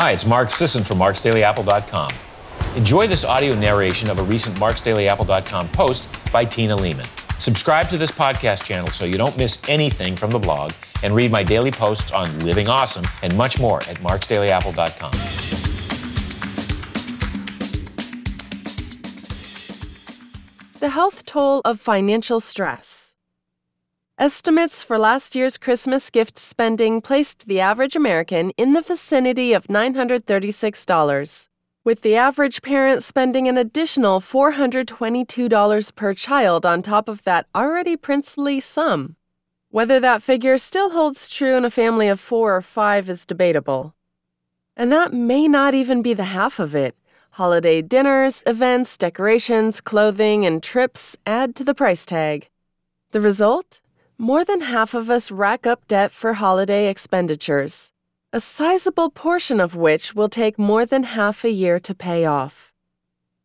Hi, it's Mark Sisson from marksdailyapple.com. Enjoy this audio narration of a recent marksdailyapple.com post by Tina Leaman. Subscribe to this podcast channel so you don't miss anything from the blog and read my daily posts on living awesome and much more at marksdailyapple.com. The health toll of financial stress. Estimates for last year's Christmas gift spending placed the average American in the vicinity of $936, with the average parent spending an additional $422 per child on top of that already princely sum. Whether that figure still holds true in a family of four or five is debatable. And that may not even be the half of it. Holiday dinners, events, decorations, clothing, and trips add to the price tag. The result? More than half of us rack up debt for holiday expenditures, a sizable portion of which will take more than half a year to pay off.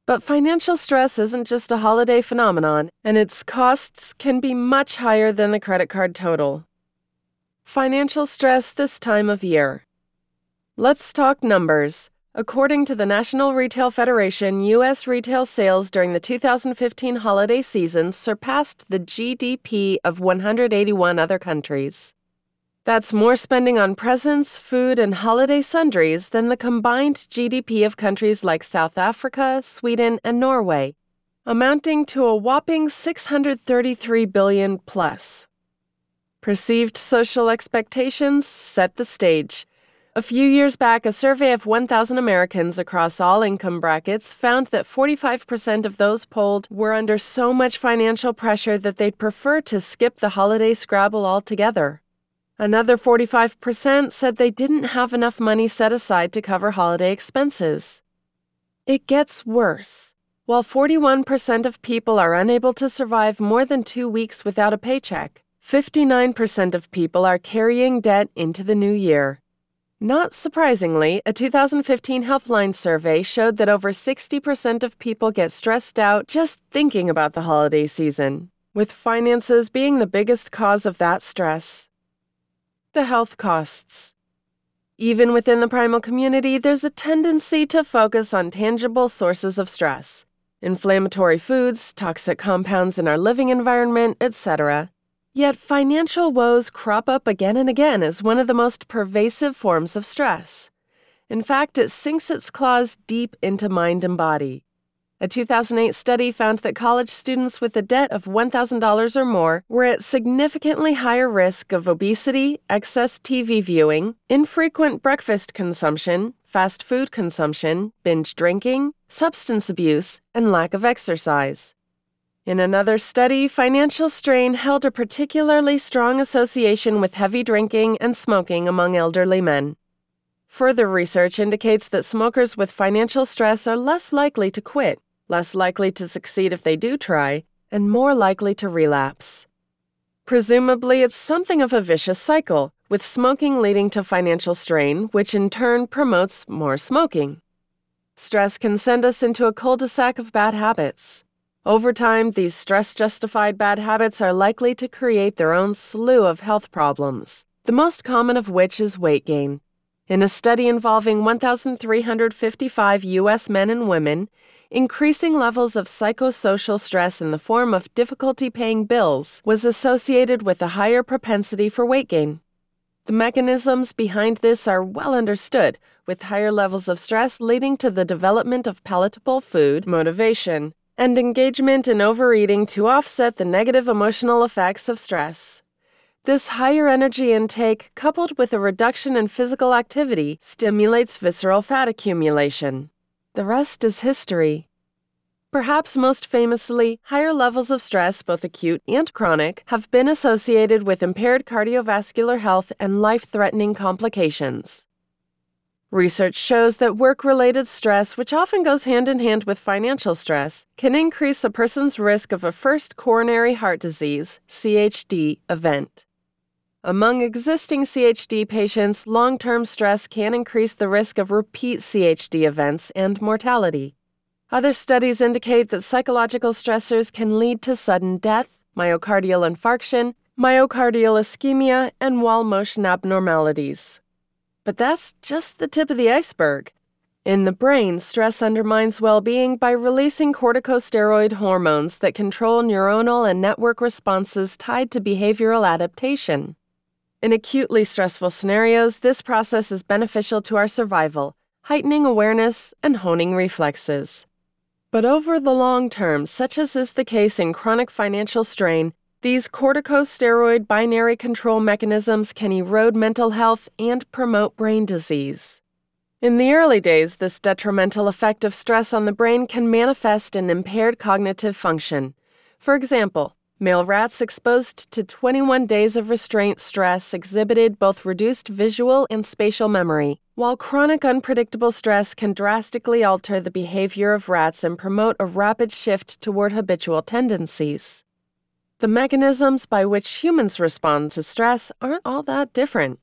But financial stress isn't just a holiday phenomenon, and its costs can be much higher than the credit card total. Financial stress this time of year. Let's talk numbers. According to the National Retail Federation, U.S. retail sales during the 2015 holiday season surpassed the GDP of 181 other countries. That's more spending on presents, food, and holiday sundries than the combined GDP of countries like South Africa, Sweden, and Norway, amounting to a whopping 633 billion plus. Perceived social expectations set the stage. A few years back, a survey of 1,000 Americans across all income brackets found that 45% of those polled were under so much financial pressure that they'd prefer to skip the holiday scrabble altogether. Another 45% said they didn't have enough money set aside to cover holiday expenses. It gets worse. While 41% of people are unable to survive more than two weeks without a paycheck, 59% of people are carrying debt into the new year. Not surprisingly, a 2015 Healthline survey showed that over 60% of people get stressed out just thinking about the holiday season, with finances being the biggest cause of that stress. The health costs. Even within the primal community, there's a tendency to focus on tangible sources of stress inflammatory foods, toxic compounds in our living environment, etc. Yet financial woes crop up again and again as one of the most pervasive forms of stress. In fact, it sinks its claws deep into mind and body. A 2008 study found that college students with a debt of $1,000 or more were at significantly higher risk of obesity, excess TV viewing, infrequent breakfast consumption, fast food consumption, binge drinking, substance abuse, and lack of exercise. In another study, financial strain held a particularly strong association with heavy drinking and smoking among elderly men. Further research indicates that smokers with financial stress are less likely to quit, less likely to succeed if they do try, and more likely to relapse. Presumably, it's something of a vicious cycle, with smoking leading to financial strain, which in turn promotes more smoking. Stress can send us into a cul de sac of bad habits. Over time, these stress justified bad habits are likely to create their own slew of health problems, the most common of which is weight gain. In a study involving 1,355 U.S. men and women, increasing levels of psychosocial stress in the form of difficulty paying bills was associated with a higher propensity for weight gain. The mechanisms behind this are well understood, with higher levels of stress leading to the development of palatable food motivation and engagement in overeating to offset the negative emotional effects of stress. This higher energy intake, coupled with a reduction in physical activity, stimulates visceral fat accumulation. The rest is history. Perhaps most famously, higher levels of stress, both acute and chronic, have been associated with impaired cardiovascular health and life threatening complications. Research shows that work related stress, which often goes hand in hand with financial stress, can increase a person's risk of a first coronary heart disease CHD event. Among existing CHD patients, long term stress can increase the risk of repeat CHD events and mortality. Other studies indicate that psychological stressors can lead to sudden death, myocardial infarction, myocardial ischemia, and wall motion abnormalities. But that's just the tip of the iceberg. In the brain, stress undermines well being by releasing corticosteroid hormones that control neuronal and network responses tied to behavioral adaptation. In acutely stressful scenarios, this process is beneficial to our survival, heightening awareness and honing reflexes. But over the long term, such as is the case in chronic financial strain, these corticosteroid binary control mechanisms can erode mental health and promote brain disease. In the early days, this detrimental effect of stress on the brain can manifest in impaired cognitive function. For example, male rats exposed to 21 days of restraint stress exhibited both reduced visual and spatial memory, while chronic unpredictable stress can drastically alter the behavior of rats and promote a rapid shift toward habitual tendencies. The mechanisms by which humans respond to stress aren't all that different.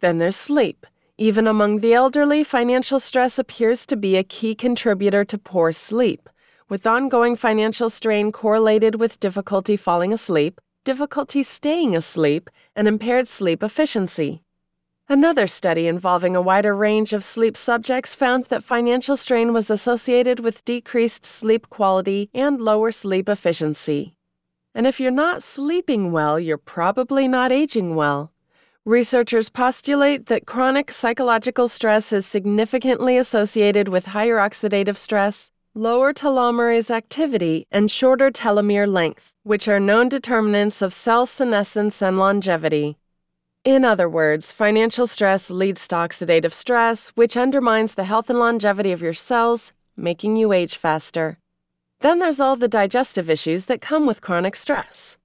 Then there's sleep. Even among the elderly, financial stress appears to be a key contributor to poor sleep, with ongoing financial strain correlated with difficulty falling asleep, difficulty staying asleep, and impaired sleep efficiency. Another study involving a wider range of sleep subjects found that financial strain was associated with decreased sleep quality and lower sleep efficiency. And if you're not sleeping well, you're probably not aging well. Researchers postulate that chronic psychological stress is significantly associated with higher oxidative stress, lower telomerase activity, and shorter telomere length, which are known determinants of cell senescence and longevity. In other words, financial stress leads to oxidative stress, which undermines the health and longevity of your cells, making you age faster. Then there's all the digestive issues that come with chronic stress.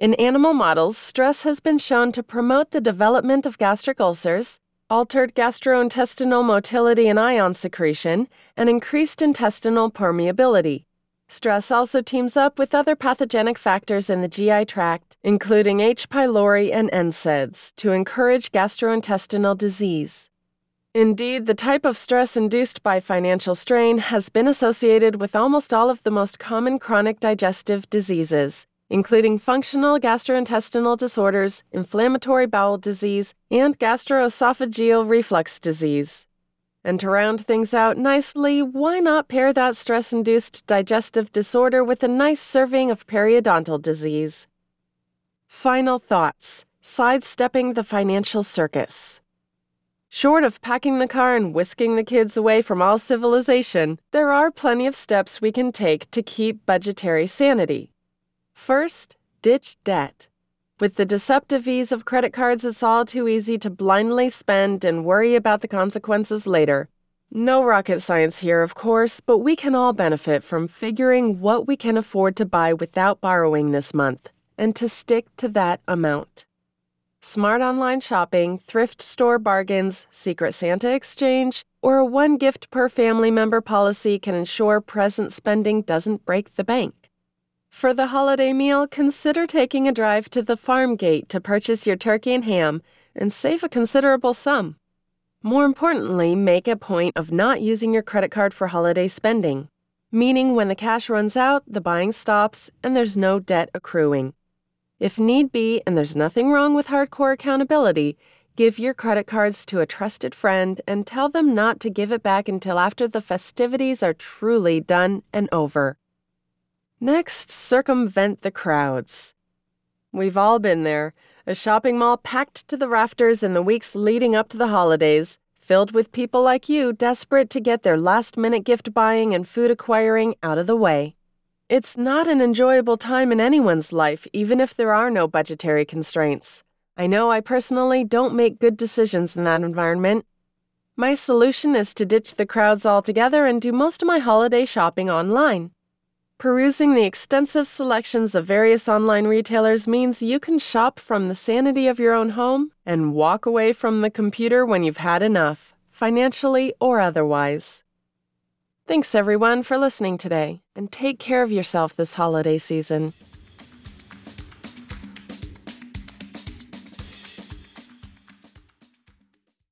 In animal models, stress has been shown to promote the development of gastric ulcers, altered gastrointestinal motility and ion secretion, and increased intestinal permeability. Stress also teams up with other pathogenic factors in the GI tract, including H. pylori and NSAIDs, to encourage gastrointestinal disease. Indeed, the type of stress induced by financial strain has been associated with almost all of the most common chronic digestive diseases, including functional gastrointestinal disorders, inflammatory bowel disease, and gastroesophageal reflux disease. And to round things out nicely, why not pair that stress induced digestive disorder with a nice serving of periodontal disease? Final thoughts sidestepping the financial circus. Short of packing the car and whisking the kids away from all civilization, there are plenty of steps we can take to keep budgetary sanity. First, ditch debt. With the deceptive ease of credit cards, it's all too easy to blindly spend and worry about the consequences later. No rocket science here, of course, but we can all benefit from figuring what we can afford to buy without borrowing this month and to stick to that amount. Smart online shopping, thrift store bargains, Secret Santa exchange, or a one gift per family member policy can ensure present spending doesn't break the bank. For the holiday meal, consider taking a drive to the farm gate to purchase your turkey and ham and save a considerable sum. More importantly, make a point of not using your credit card for holiday spending, meaning when the cash runs out, the buying stops and there's no debt accruing. If need be, and there's nothing wrong with hardcore accountability, give your credit cards to a trusted friend and tell them not to give it back until after the festivities are truly done and over. Next, circumvent the crowds. We've all been there. A shopping mall packed to the rafters in the weeks leading up to the holidays, filled with people like you desperate to get their last minute gift buying and food acquiring out of the way. It's not an enjoyable time in anyone's life, even if there are no budgetary constraints. I know I personally don't make good decisions in that environment. My solution is to ditch the crowds altogether and do most of my holiday shopping online. Perusing the extensive selections of various online retailers means you can shop from the sanity of your own home and walk away from the computer when you've had enough, financially or otherwise. Thanks everyone for listening today, and take care of yourself this holiday season.